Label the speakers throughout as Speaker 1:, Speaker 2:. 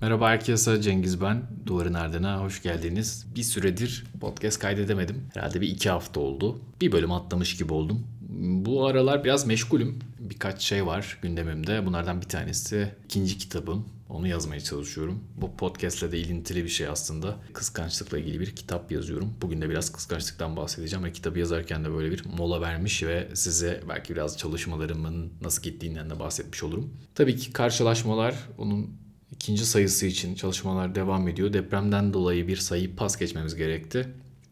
Speaker 1: Merhaba herkese Cengiz ben. Duvarın Ardına hoş geldiniz. Bir süredir podcast kaydedemedim. Herhalde bir iki hafta oldu. Bir bölüm atlamış gibi oldum. Bu aralar biraz meşgulüm. Birkaç şey var gündemimde. Bunlardan bir tanesi ikinci kitabım. Onu yazmaya çalışıyorum. Bu podcastle de ilintili bir şey aslında. Kıskançlıkla ilgili bir kitap yazıyorum. Bugün de biraz kıskançlıktan bahsedeceğim ve kitabı yazarken de böyle bir mola vermiş ve size belki biraz çalışmalarımın nasıl gittiğinden de bahsetmiş olurum. Tabii ki karşılaşmalar onun ikinci sayısı için çalışmalar devam ediyor. Depremden dolayı bir sayıyı pas geçmemiz gerekti.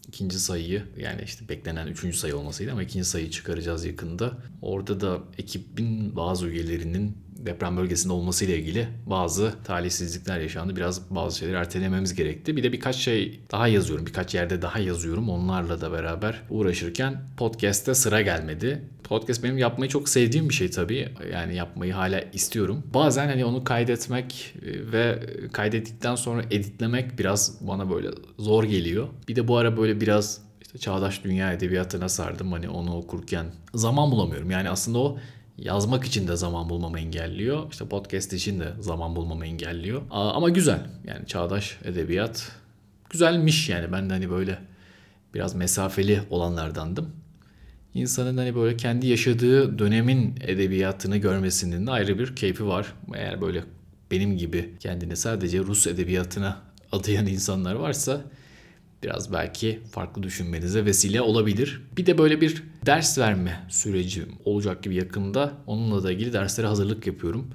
Speaker 1: İkinci sayıyı yani işte beklenen üçüncü sayı olmasıydı ama ikinci sayıyı çıkaracağız yakında. Orada da ekibin bazı üyelerinin deprem bölgesinde olmasıyla ilgili bazı talihsizlikler yaşandı. Biraz bazı şeyleri ertelememiz gerekti. Bir de birkaç şey daha yazıyorum. Birkaç yerde daha yazıyorum. Onlarla da beraber uğraşırken podcast'te sıra gelmedi. Podcast benim yapmayı çok sevdiğim bir şey tabii. Yani yapmayı hala istiyorum. Bazen hani onu kaydetmek e, ve kaydettikten sonra editlemek biraz bana böyle zor geliyor. Bir de bu ara böyle biraz işte çağdaş dünya edebiyatına sardım. Hani onu okurken zaman bulamıyorum. Yani aslında o yazmak için de zaman bulmamı engelliyor. İşte podcast için de zaman bulmamı engelliyor. Ama güzel. Yani çağdaş edebiyat güzelmiş yani. Ben de hani böyle biraz mesafeli olanlardandım. İnsanın hani böyle kendi yaşadığı dönemin edebiyatını görmesinin de ayrı bir keyfi var. Eğer böyle benim gibi kendini sadece Rus edebiyatına adayan insanlar varsa biraz belki farklı düşünmenize vesile olabilir. Bir de böyle bir ders verme süreci olacak gibi yakında. Onunla da ilgili derslere hazırlık yapıyorum.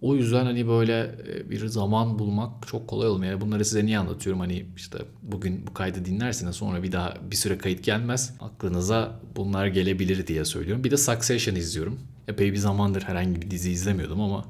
Speaker 1: O yüzden hani böyle e, bir zaman bulmak çok kolay olmuyor. Yani bunları size niye anlatıyorum? Hani işte bugün bu kaydı dinlerseniz sonra bir daha bir süre kayıt gelmez. Aklınıza bunlar gelebilir diye söylüyorum. Bir de Succession izliyorum. Epey bir zamandır herhangi bir dizi izlemiyordum ama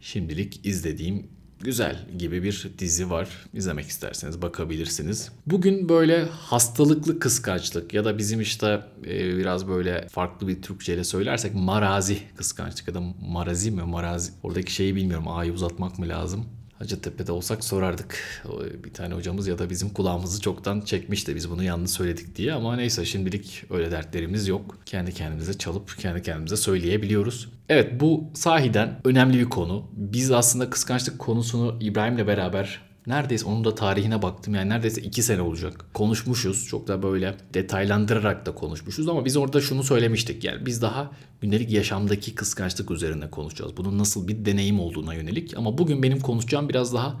Speaker 1: şimdilik izlediğim güzel gibi bir dizi var. İzlemek isterseniz bakabilirsiniz. Bugün böyle hastalıklı kıskançlık ya da bizim işte e, biraz böyle farklı bir Türkçeyle söylersek marazi kıskançlık ya da marazi mi marazi. Oradaki şeyi bilmiyorum. A'yı uzatmak mı lazım? Hacettepe'de olsak sorardık. Bir tane hocamız ya da bizim kulağımızı çoktan çekmişti biz bunu yanlış söyledik diye ama neyse şimdilik öyle dertlerimiz yok. Kendi kendimize çalıp kendi kendimize söyleyebiliyoruz. Evet bu sahiden önemli bir konu. Biz aslında kıskançlık konusunu İbrahim'le beraber neredeyse onun da tarihine baktım. Yani neredeyse iki sene olacak. Konuşmuşuz. Çok da böyle detaylandırarak da konuşmuşuz ama biz orada şunu söylemiştik. Yani biz daha gündelik yaşamdaki kıskançlık üzerine konuşacağız. Bunun nasıl bir deneyim olduğuna yönelik. Ama bugün benim konuşacağım biraz daha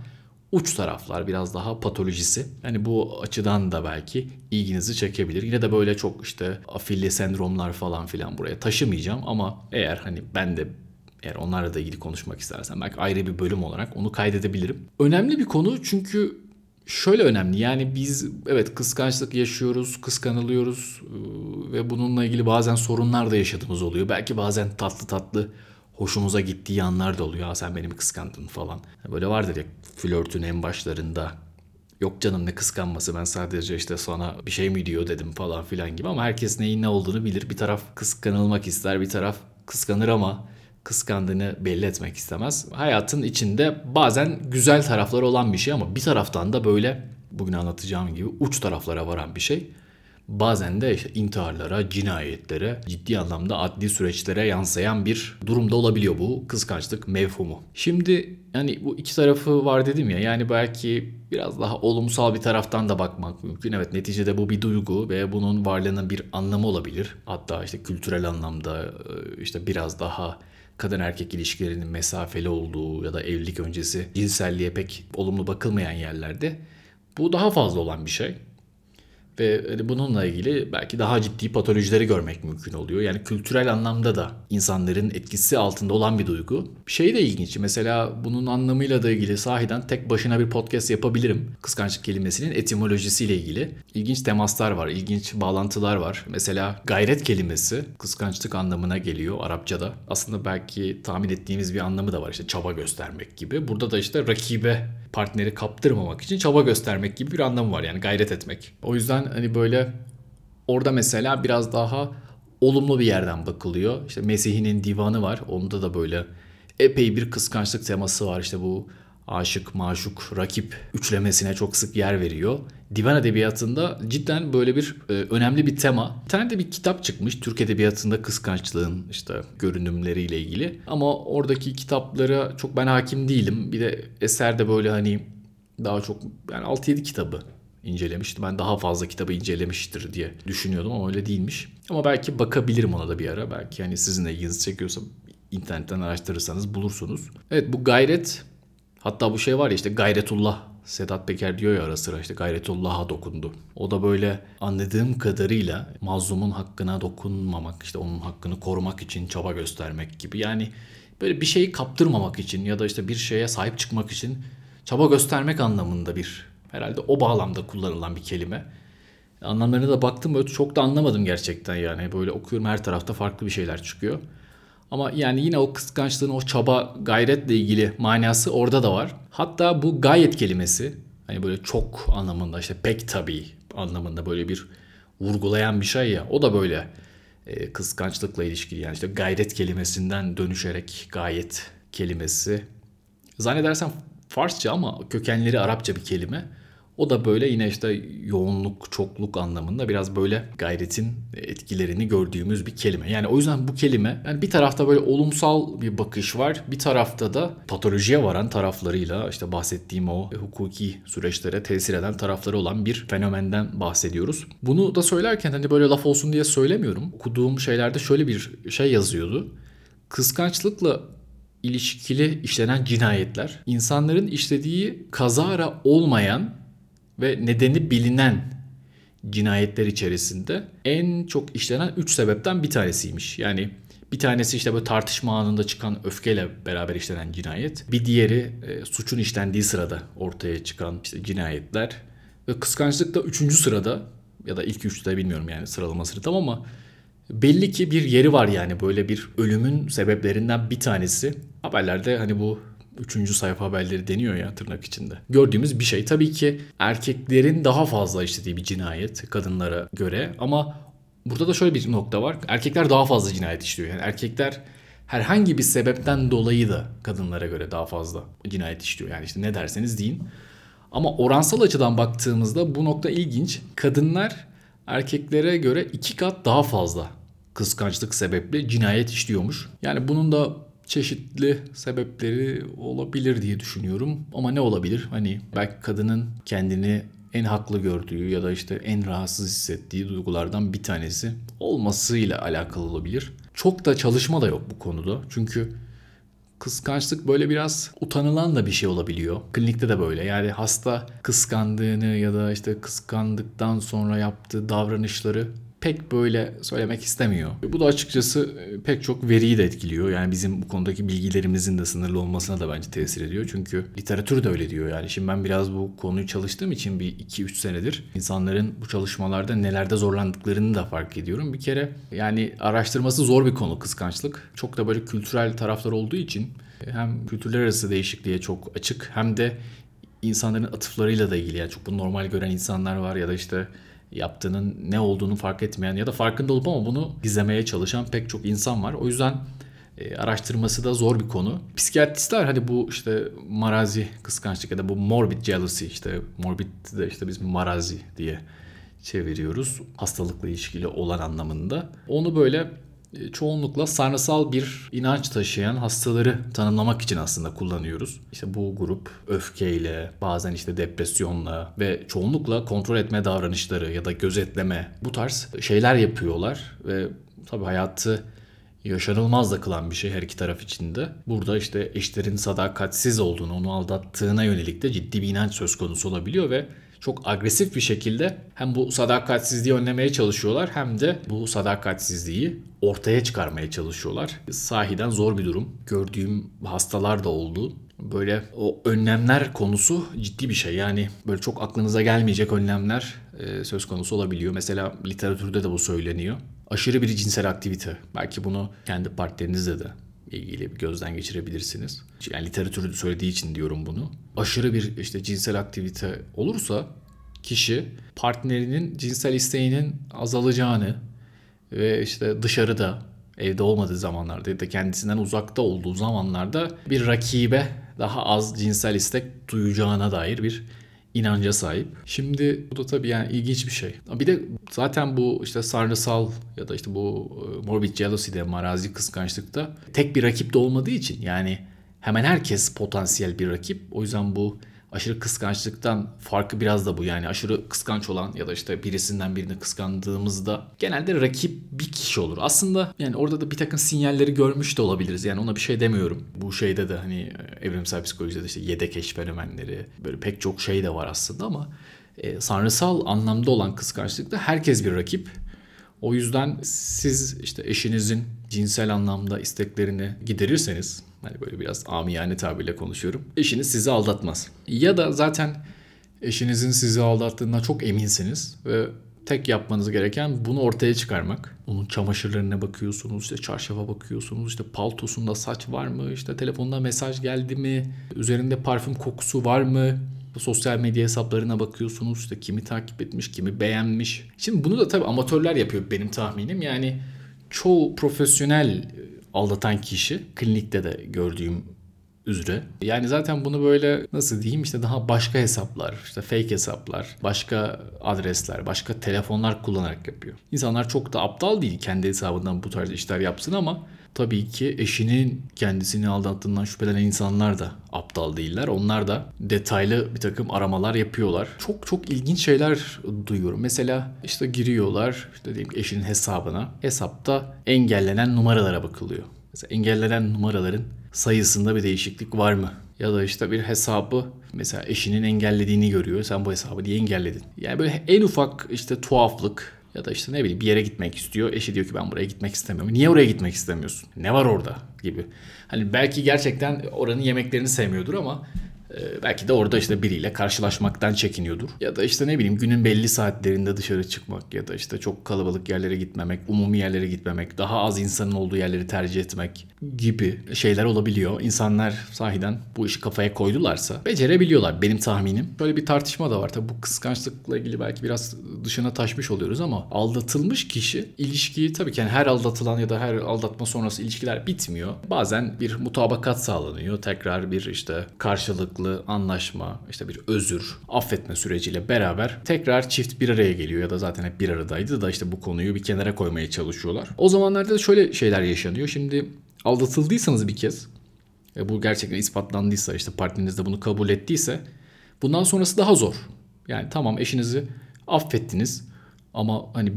Speaker 1: uç taraflar, biraz daha patolojisi. Yani bu açıdan da belki ilginizi çekebilir. Yine de böyle çok işte afilli sendromlar falan filan buraya taşımayacağım ama eğer hani ben de eğer onlarla da ilgili konuşmak istersen belki ayrı bir bölüm olarak onu kaydedebilirim. Önemli bir konu çünkü şöyle önemli. Yani biz evet kıskançlık yaşıyoruz, kıskanılıyoruz ıı, ve bununla ilgili bazen sorunlar da yaşadığımız oluyor. Belki bazen tatlı tatlı hoşumuza gittiği anlar da oluyor. Sen beni mi kıskandın falan. Böyle vardır ya flörtün en başlarında yok canım ne kıskanması ben sadece işte sana bir şey mi diyor dedim falan filan gibi ama herkes neyin ne olduğunu bilir. Bir taraf kıskanılmak ister bir taraf kıskanır ama kıskandığını belli etmek istemez. Hayatın içinde bazen güzel tarafları olan bir şey ama bir taraftan da böyle bugün anlatacağım gibi uç taraflara varan bir şey. Bazen de işte intiharlara, cinayetlere, ciddi anlamda adli süreçlere yansıyan bir durumda olabiliyor bu kıskançlık mevhumu. Şimdi yani bu iki tarafı var dedim ya yani belki biraz daha olumsal bir taraftan da bakmak mümkün. Evet neticede bu bir duygu ve bunun varlığının bir anlamı olabilir. Hatta işte kültürel anlamda işte biraz daha kadın erkek ilişkilerinin mesafeli olduğu ya da evlilik öncesi cinselliğe pek olumlu bakılmayan yerlerde bu daha fazla olan bir şey. Ve hani bununla ilgili belki daha ciddi patolojileri görmek mümkün oluyor. Yani kültürel anlamda da insanların etkisi altında olan bir duygu. Şey de ilginç. Mesela bunun anlamıyla da ilgili sahiden tek başına bir podcast yapabilirim. Kıskançlık kelimesinin etimolojisiyle ilgili. İlginç temaslar var, ilginç bağlantılar var. Mesela gayret kelimesi kıskançlık anlamına geliyor Arapçada. Aslında belki tahmin ettiğimiz bir anlamı da var. İşte çaba göstermek gibi. Burada da işte rakibe partneri kaptırmamak için çaba göstermek gibi bir anlamı var yani gayret etmek. O yüzden hani böyle orada mesela biraz daha olumlu bir yerden bakılıyor. İşte Mesih'in divanı var. Onda da böyle epey bir kıskançlık teması var. İşte bu aşık, maşuk, rakip üçlemesine çok sık yer veriyor. Divan edebiyatında cidden böyle bir e, önemli bir tema. Bir tane de bir kitap çıkmış Türk edebiyatında kıskançlığın işte görünümleriyle ilgili. Ama oradaki kitaplara çok ben hakim değilim. Bir de eserde böyle hani daha çok yani 6-7 kitabı incelemişti. Ben daha fazla kitabı incelemiştir diye düşünüyordum ama öyle değilmiş. Ama belki bakabilirim ona da bir ara. Belki hani sizin ilginizi çekiyorsa internetten araştırırsanız bulursunuz. Evet bu gayret hatta bu şey var ya işte gayretullah Sedat Peker diyor ya ara sıra işte gayretullah'a dokundu. O da böyle anladığım kadarıyla mazlumun hakkına dokunmamak işte onun hakkını korumak için çaba göstermek gibi. Yani böyle bir şeyi kaptırmamak için ya da işte bir şeye sahip çıkmak için çaba göstermek anlamında bir herhalde o bağlamda kullanılan bir kelime. Anlamlarına da baktım böyle çok da anlamadım gerçekten yani. Böyle okuyorum her tarafta farklı bir şeyler çıkıyor. Ama yani yine o kıskançlığın o çaba gayretle ilgili manası orada da var. Hatta bu gayet kelimesi hani böyle çok anlamında işte pek tabii anlamında böyle bir vurgulayan bir şey ya o da böyle e, kıskançlıkla ilişkili yani işte gayret kelimesinden dönüşerek gayet kelimesi zannedersem Farsça ama kökenleri Arapça bir kelime. O da böyle yine işte yoğunluk, çokluk anlamında biraz böyle gayretin etkilerini gördüğümüz bir kelime. Yani o yüzden bu kelime yani bir tarafta böyle olumsal bir bakış var. Bir tarafta da patolojiye varan taraflarıyla işte bahsettiğim o hukuki süreçlere tesir eden tarafları olan bir fenomenden bahsediyoruz. Bunu da söylerken hani böyle laf olsun diye söylemiyorum. Okuduğum şeylerde şöyle bir şey yazıyordu. Kıskançlıkla ilişkili işlenen cinayetler insanların işlediği kazara olmayan ve nedeni bilinen cinayetler içerisinde en çok işlenen 3 sebepten bir tanesiymiş. Yani bir tanesi işte böyle tartışma anında çıkan öfkeyle beraber işlenen cinayet. Bir diğeri e, suçun işlendiği sırada ortaya çıkan işte cinayetler. Ve kıskançlık da üçüncü sırada ya da ilk üçte bilmiyorum yani sıralamasını tam ama belli ki bir yeri var yani böyle bir ölümün sebeplerinden bir tanesi. Haberlerde hani bu üçüncü sayfa haberleri deniyor ya tırnak içinde. Gördüğümüz bir şey tabii ki erkeklerin daha fazla işlediği bir cinayet kadınlara göre ama burada da şöyle bir nokta var. Erkekler daha fazla cinayet işliyor. Yani erkekler herhangi bir sebepten dolayı da kadınlara göre daha fazla cinayet işliyor. Yani işte ne derseniz deyin. Ama oransal açıdan baktığımızda bu nokta ilginç. Kadınlar erkeklere göre iki kat daha fazla kıskançlık sebeple cinayet işliyormuş. Yani bunun da çeşitli sebepleri olabilir diye düşünüyorum. Ama ne olabilir? Hani belki kadının kendini en haklı gördüğü ya da işte en rahatsız hissettiği duygulardan bir tanesi olmasıyla alakalı olabilir. Çok da çalışma da yok bu konuda. Çünkü kıskançlık böyle biraz utanılan da bir şey olabiliyor. Klinikte de böyle. Yani hasta kıskandığını ya da işte kıskandıktan sonra yaptığı davranışları pek böyle söylemek istemiyor. Bu da açıkçası e, pek çok veriyi de etkiliyor. Yani bizim bu konudaki bilgilerimizin de sınırlı olmasına da bence tesir ediyor. Çünkü literatür de öyle diyor. Yani şimdi ben biraz bu konuyu çalıştığım için bir 2-3 senedir insanların bu çalışmalarda nelerde zorlandıklarını da fark ediyorum. Bir kere yani araştırması zor bir konu kıskançlık. Çok da böyle kültürel taraflar olduğu için hem kültürler arası değişikliğe çok açık hem de insanların atıflarıyla da ilgili. Yani çok bu normal gören insanlar var ya da işte yaptığının ne olduğunu fark etmeyen ya da farkında olup ama bunu gizlemeye çalışan pek çok insan var. O yüzden e, araştırması da zor bir konu. Psikiyatristler hani bu işte marazi kıskançlık ya da bu morbid jealousy işte morbid de işte biz marazi diye çeviriyoruz. Hastalıkla ilişkili olan anlamında. Onu böyle çoğunlukla sarnısal bir inanç taşıyan hastaları tanımlamak için aslında kullanıyoruz. İşte bu grup öfkeyle, bazen işte depresyonla ve çoğunlukla kontrol etme davranışları ya da gözetleme bu tarz şeyler yapıyorlar ve tabii hayatı yaşanılmaz da kılan bir şey her iki taraf içinde. Burada işte eşlerin sadakatsiz olduğunu, onu aldattığına yönelik de ciddi bir inanç söz konusu olabiliyor ve çok agresif bir şekilde hem bu sadakatsizliği önlemeye çalışıyorlar hem de bu sadakatsizliği ortaya çıkarmaya çalışıyorlar. Sahiden zor bir durum. Gördüğüm hastalar da oldu. Böyle o önlemler konusu ciddi bir şey. Yani böyle çok aklınıza gelmeyecek önlemler e, söz konusu olabiliyor. Mesela literatürde de bu söyleniyor. Aşırı bir cinsel aktivite. Belki bunu kendi partnerinizle de ilgili bir gözden geçirebilirsiniz. Yani literatürde söylediği için diyorum bunu. Aşırı bir işte cinsel aktivite olursa kişi partnerinin cinsel isteğinin azalacağını ve işte dışarıda evde olmadığı zamanlarda ya da kendisinden uzakta olduğu zamanlarda bir rakibe daha az cinsel istek duyacağına dair bir inanca sahip. Şimdi bu da tabii yani ilginç bir şey. Bir de zaten bu işte sarnısal ya da işte bu e, morbid jealousy'de marazi kıskançlıkta tek bir rakip de olmadığı için yani hemen herkes potansiyel bir rakip. O yüzden bu aşırı kıskançlıktan farkı biraz da bu. Yani aşırı kıskanç olan ya da işte birisinden birini kıskandığımızda genelde rakip bir kişi olur. Aslında yani orada da bir takım sinyalleri görmüş de olabiliriz. Yani ona bir şey demiyorum. Bu şeyde de hani evrimsel psikolojide de işte yedek eş böyle pek çok şey de var aslında ama e, sanrısal anlamda olan kıskançlıkta herkes bir rakip. O yüzden siz işte eşinizin cinsel anlamda isteklerini giderirseniz Hani böyle biraz amiyane tabirle konuşuyorum. Eşiniz sizi aldatmaz. Ya da zaten eşinizin sizi aldattığından çok eminsiniz ve tek yapmanız gereken bunu ortaya çıkarmak. Onun çamaşırlarına bakıyorsunuz, işte çarşafa bakıyorsunuz, işte paltosunda saç var mı, işte telefonda mesaj geldi mi, üzerinde parfüm kokusu var mı, sosyal medya hesaplarına bakıyorsunuz, işte kimi takip etmiş, kimi beğenmiş. Şimdi bunu da tabii amatörler yapıyor benim tahminim. Yani çoğu profesyonel aldatan kişi klinikte de gördüğüm üzere. Yani zaten bunu böyle nasıl diyeyim işte daha başka hesaplar, işte fake hesaplar, başka adresler, başka telefonlar kullanarak yapıyor. İnsanlar çok da aptal değil kendi hesabından bu tarz işler yapsın ama tabii ki eşinin kendisini aldattığından şüphelenen insanlar da aptal değiller. Onlar da detaylı bir takım aramalar yapıyorlar. Çok çok ilginç şeyler duyuyorum. Mesela işte giriyorlar işte diyelim ki eşinin hesabına. Hesapta engellenen numaralara bakılıyor. Mesela engellenen numaraların sayısında bir değişiklik var mı? Ya da işte bir hesabı mesela eşinin engellediğini görüyor. Sen bu hesabı diye engelledin. Yani böyle en ufak işte tuhaflık ya da işte ne bileyim bir yere gitmek istiyor. Eşi diyor ki ben buraya gitmek istemiyorum. Niye oraya gitmek istemiyorsun? Ne var orada gibi. Hani belki gerçekten oranın yemeklerini sevmiyordur ama belki de orada işte biriyle karşılaşmaktan çekiniyordur. Ya da işte ne bileyim günün belli saatlerinde dışarı çıkmak ya da işte çok kalabalık yerlere gitmemek, umumi yerlere gitmemek, daha az insanın olduğu yerleri tercih etmek gibi şeyler olabiliyor. İnsanlar sahiden bu işi kafaya koydularsa becerebiliyorlar benim tahminim. Böyle bir tartışma da var. Tabi bu kıskançlıkla ilgili belki biraz dışına taşmış oluyoruz ama aldatılmış kişi ilişkiyi tabii ki yani her aldatılan ya da her aldatma sonrası ilişkiler bitmiyor. Bazen bir mutabakat sağlanıyor. Tekrar bir işte karşılıklı karşılıklı anlaşma, işte bir özür, affetme süreciyle beraber tekrar çift bir araya geliyor ya da zaten hep bir aradaydı da işte bu konuyu bir kenara koymaya çalışıyorlar. O zamanlarda da şöyle şeyler yaşanıyor. Şimdi aldatıldıysanız bir kez ve bu gerçekten ispatlandıysa işte partneriniz de bunu kabul ettiyse bundan sonrası daha zor. Yani tamam eşinizi affettiniz ama hani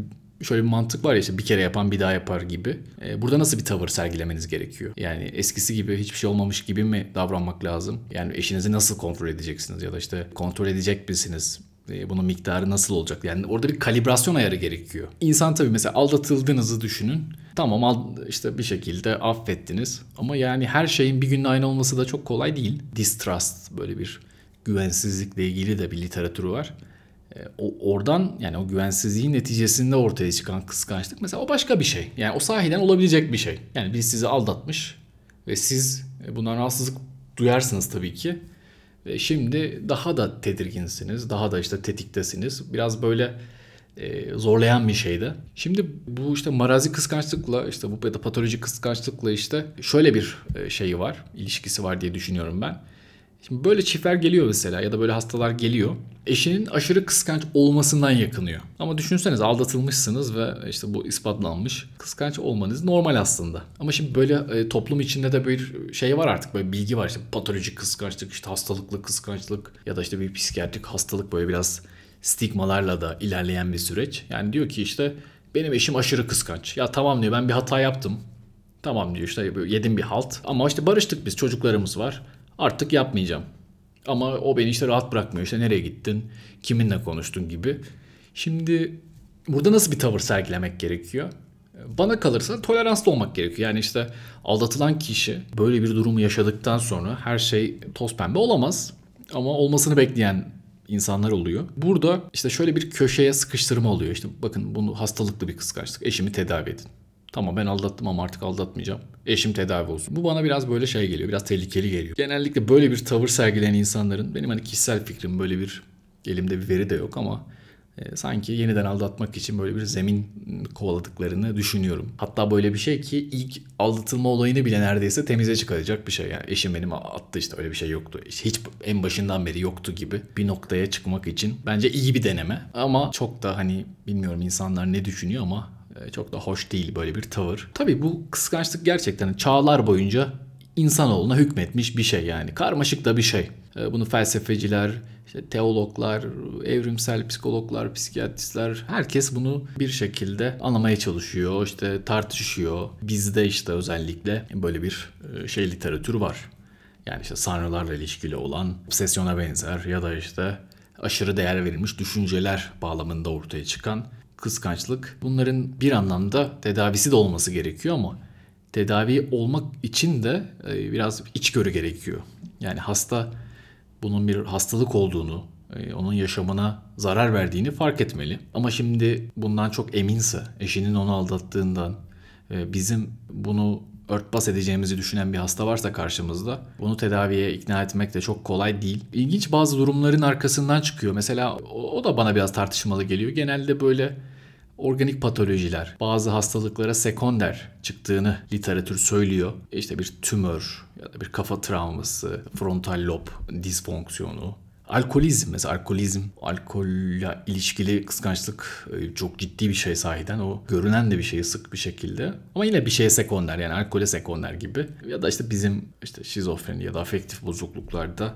Speaker 1: şöyle bir mantık var ya işte bir kere yapan bir daha yapar gibi. E, burada nasıl bir tavır sergilemeniz gerekiyor? Yani eskisi gibi hiçbir şey olmamış gibi mi davranmak lazım? Yani eşinizi nasıl kontrol edeceksiniz ya da işte kontrol edecek misiniz? E, bunun miktarı nasıl olacak? Yani orada bir kalibrasyon ayarı gerekiyor. İnsan tabii mesela aldatıldığınızı düşünün. Tamam işte bir şekilde affettiniz. Ama yani her şeyin bir günde aynı olması da çok kolay değil. Distrust böyle bir güvensizlikle ilgili de bir literatürü var. E, o, oradan yani o güvensizliğin neticesinde ortaya çıkan kıskançlık mesela o başka bir şey. Yani o sahiden olabilecek bir şey. Yani bir sizi aldatmış ve siz e, bundan rahatsızlık duyarsınız tabii ki. Ve şimdi daha da tedirginsiniz, daha da işte tetiktesiniz. Biraz böyle e, zorlayan bir şeydi. Şimdi bu işte marazi kıskançlıkla işte bu patolojik kıskançlıkla işte şöyle bir şeyi var, ilişkisi var diye düşünüyorum ben. Şimdi böyle çiftler geliyor mesela ya da böyle hastalar geliyor. Eşinin aşırı kıskanç olmasından yakınıyor. Ama düşünseniz aldatılmışsınız ve işte bu ispatlanmış. Kıskanç olmanız normal aslında. Ama şimdi böyle e, toplum içinde de bir şey var artık böyle bilgi var işte patolojik kıskançlık, işte hastalıklı kıskançlık ya da işte bir psikiyatrik hastalık böyle biraz stigmalarla da ilerleyen bir süreç. Yani diyor ki işte benim eşim aşırı kıskanç. Ya tamam diyor ben bir hata yaptım. Tamam diyor işte yedim bir halt. Ama işte barıştık biz çocuklarımız var. Artık yapmayacağım. Ama o beni işte rahat bırakmıyor. İşte nereye gittin, kiminle konuştun gibi. Şimdi burada nasıl bir tavır sergilemek gerekiyor? Bana kalırsa toleranslı olmak gerekiyor. Yani işte aldatılan kişi böyle bir durumu yaşadıktan sonra her şey toz pembe olamaz. Ama olmasını bekleyen insanlar oluyor. Burada işte şöyle bir köşeye sıkıştırma oluyor. İşte bakın bunu hastalıklı bir kıskançlık. Eşimi tedavi edin. Tamam ben aldattım ama artık aldatmayacağım. Eşim tedavi olsun. Bu bana biraz böyle şey geliyor. Biraz tehlikeli geliyor. Genellikle böyle bir tavır sergileyen insanların benim hani kişisel fikrim böyle bir elimde bir veri de yok ama e, sanki yeniden aldatmak için böyle bir zemin kovaladıklarını düşünüyorum. Hatta böyle bir şey ki ilk aldatılma olayını bile neredeyse temize çıkaracak bir şey. Yani eşim benim attı işte öyle bir şey yoktu. Hiç en başından beri yoktu gibi bir noktaya çıkmak için bence iyi bir deneme. Ama çok da hani bilmiyorum insanlar ne düşünüyor ama çok da hoş değil böyle bir tavır. Tabii bu kıskançlık gerçekten çağlar boyunca insanoğluna hükmetmiş bir şey yani. Karmaşık da bir şey. E, bunu felsefeciler, işte teologlar, evrimsel psikologlar, psikiyatristler herkes bunu bir şekilde anlamaya çalışıyor, işte tartışıyor. Bizde işte özellikle böyle bir e, şey literatür var. Yani işte sanrılarla ilişkili olan obsesyona benzer ya da işte aşırı değer verilmiş düşünceler bağlamında ortaya çıkan kıskançlık. Bunların bir anlamda tedavisi de olması gerekiyor ama tedavi olmak için de e, biraz içgörü gerekiyor. Yani hasta bunun bir hastalık olduğunu, e, onun yaşamına zarar verdiğini fark etmeli. Ama şimdi bundan çok eminse, eşinin onu aldattığından, e, bizim bunu örtbas edeceğimizi düşünen bir hasta varsa karşımızda bunu tedaviye ikna etmek de çok kolay değil. İlginç bazı durumların arkasından çıkıyor. Mesela o da bana biraz tartışmalı geliyor. Genelde böyle organik patolojiler, bazı hastalıklara sekonder çıktığını literatür söylüyor. İşte bir tümör ya da bir kafa travması, frontal lob disfonksiyonu, Alkolizm mesela alkolizm, alkolle ilişkili kıskançlık e, çok ciddi bir şey sahiden. O görünen de bir şey sık bir şekilde. Ama yine bir şeye sekonder yani alkole sekonder gibi. Ya da işte bizim işte şizofreni ya da afektif bozukluklarda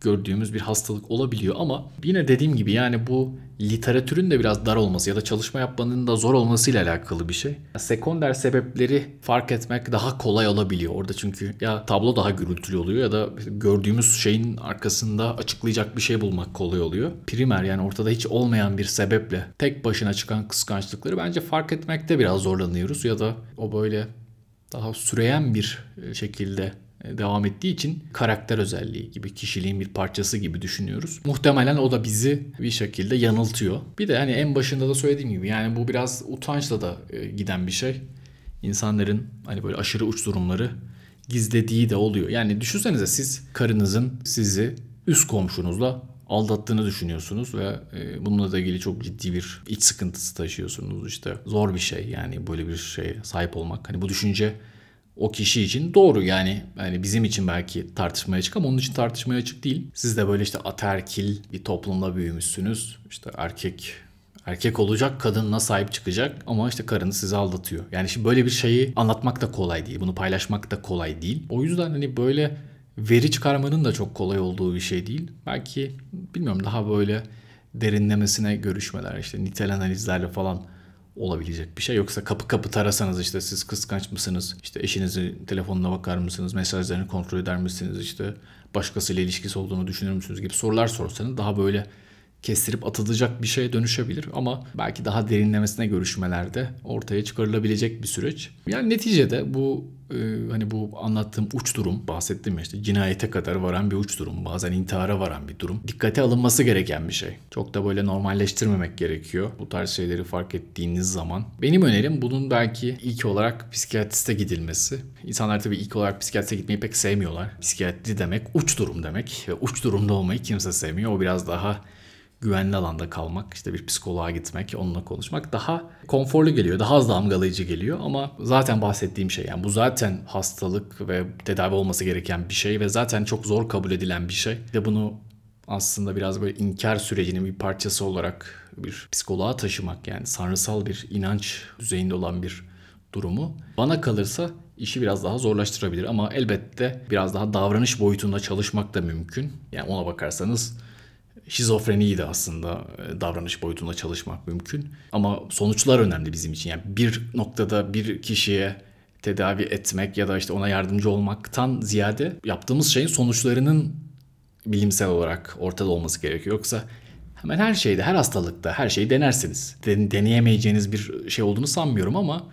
Speaker 1: gördüğümüz bir hastalık olabiliyor ama yine dediğim gibi yani bu literatürün de biraz dar olması ya da çalışma yapmanın da zor olmasıyla alakalı bir şey. Sekonder sebepleri fark etmek daha kolay olabiliyor orada çünkü ya tablo daha gürültülü oluyor ya da gördüğümüz şeyin arkasında açıklayacak bir şey bulmak kolay oluyor. Primer yani ortada hiç olmayan bir sebeple tek başına çıkan kıskançlıkları bence fark etmekte biraz zorlanıyoruz ya da o böyle daha süreyen bir şekilde devam ettiği için karakter özelliği gibi, kişiliğin bir parçası gibi düşünüyoruz. Muhtemelen o da bizi bir şekilde yanıltıyor. Bir de hani en başında da söylediğim gibi yani bu biraz utançla da e, giden bir şey. İnsanların hani böyle aşırı uç durumları gizlediği de oluyor. Yani düşünsenize siz karınızın sizi üst komşunuzla aldattığını düşünüyorsunuz ve e, bununla da ilgili çok ciddi bir iç sıkıntısı taşıyorsunuz. İşte zor bir şey yani böyle bir şeye sahip olmak. Hani bu düşünce o kişi için doğru yani yani bizim için belki tartışmaya açık ama onun için tartışmaya açık değil. Siz de böyle işte aterkil bir toplumda büyümüşsünüz. İşte erkek erkek olacak kadınla sahip çıkacak ama işte karını sizi aldatıyor. Yani şimdi böyle bir şeyi anlatmak da kolay değil. Bunu paylaşmak da kolay değil. O yüzden hani böyle veri çıkarmanın da çok kolay olduğu bir şey değil. Belki bilmiyorum daha böyle derinlemesine görüşmeler işte nitel analizlerle falan olabilecek bir şey. Yoksa kapı kapı tarasanız işte siz kıskanç mısınız? İşte eşinizi telefonuna bakar mısınız? Mesajlarını kontrol eder misiniz? İşte başkasıyla ilişkisi olduğunu düşünür müsünüz gibi sorular sorsanız daha böyle kestirip atılacak bir şeye dönüşebilir ama belki daha derinlemesine görüşmelerde ortaya çıkarılabilecek bir süreç. Yani neticede bu e, hani bu anlattığım uç durum bahsettim ya işte cinayete kadar varan bir uç durum bazen intihara varan bir durum dikkate alınması gereken bir şey. Çok da böyle normalleştirmemek gerekiyor bu tarz şeyleri fark ettiğiniz zaman. Benim önerim bunun belki ilk olarak psikiyatriste gidilmesi. İnsanlar tabii ilk olarak psikiyatriste gitmeyi pek sevmiyorlar. Psikiyatri demek uç durum demek ve uç durumda olmayı kimse sevmiyor. O biraz daha güvenli alanda kalmak, işte bir psikoloğa gitmek, onunla konuşmak daha konforlu geliyor, daha az damgalayıcı geliyor ama zaten bahsettiğim şey yani bu zaten hastalık ve tedavi olması gereken bir şey ve zaten çok zor kabul edilen bir şey. Ve bunu aslında biraz böyle inkar sürecinin bir parçası olarak bir psikoloğa taşımak yani sanrısal bir inanç düzeyinde olan bir durumu bana kalırsa işi biraz daha zorlaştırabilir ama elbette biraz daha davranış boyutunda çalışmak da mümkün. Yani ona bakarsanız şizofreniyi de aslında e, davranış boyutunda çalışmak mümkün. Ama sonuçlar önemli bizim için. Yani bir noktada bir kişiye tedavi etmek ya da işte ona yardımcı olmaktan ziyade yaptığımız şeyin sonuçlarının bilimsel olarak ortada olması gerekiyor. Yoksa hemen her şeyde, her hastalıkta her şeyi denersiniz. deneyemeyeceğiniz bir şey olduğunu sanmıyorum ama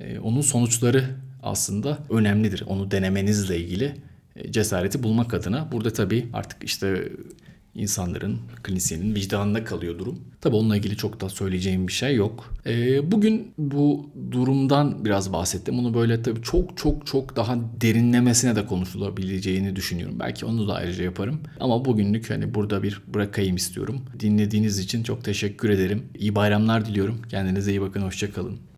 Speaker 1: e, onun sonuçları aslında önemlidir. Onu denemenizle ilgili e, cesareti bulmak adına. Burada tabii artık işte insanların, klinisyenin vicdanına kalıyor durum. Tabii onunla ilgili çok da söyleyeceğim bir şey yok. Ee, bugün bu durumdan biraz bahsettim. Bunu böyle tabii çok çok çok daha derinlemesine de konuşulabileceğini düşünüyorum. Belki onu da ayrıca yaparım. Ama bugünlük hani burada bir bırakayım istiyorum. Dinlediğiniz için çok teşekkür ederim. İyi bayramlar diliyorum. Kendinize iyi bakın. Hoşçakalın.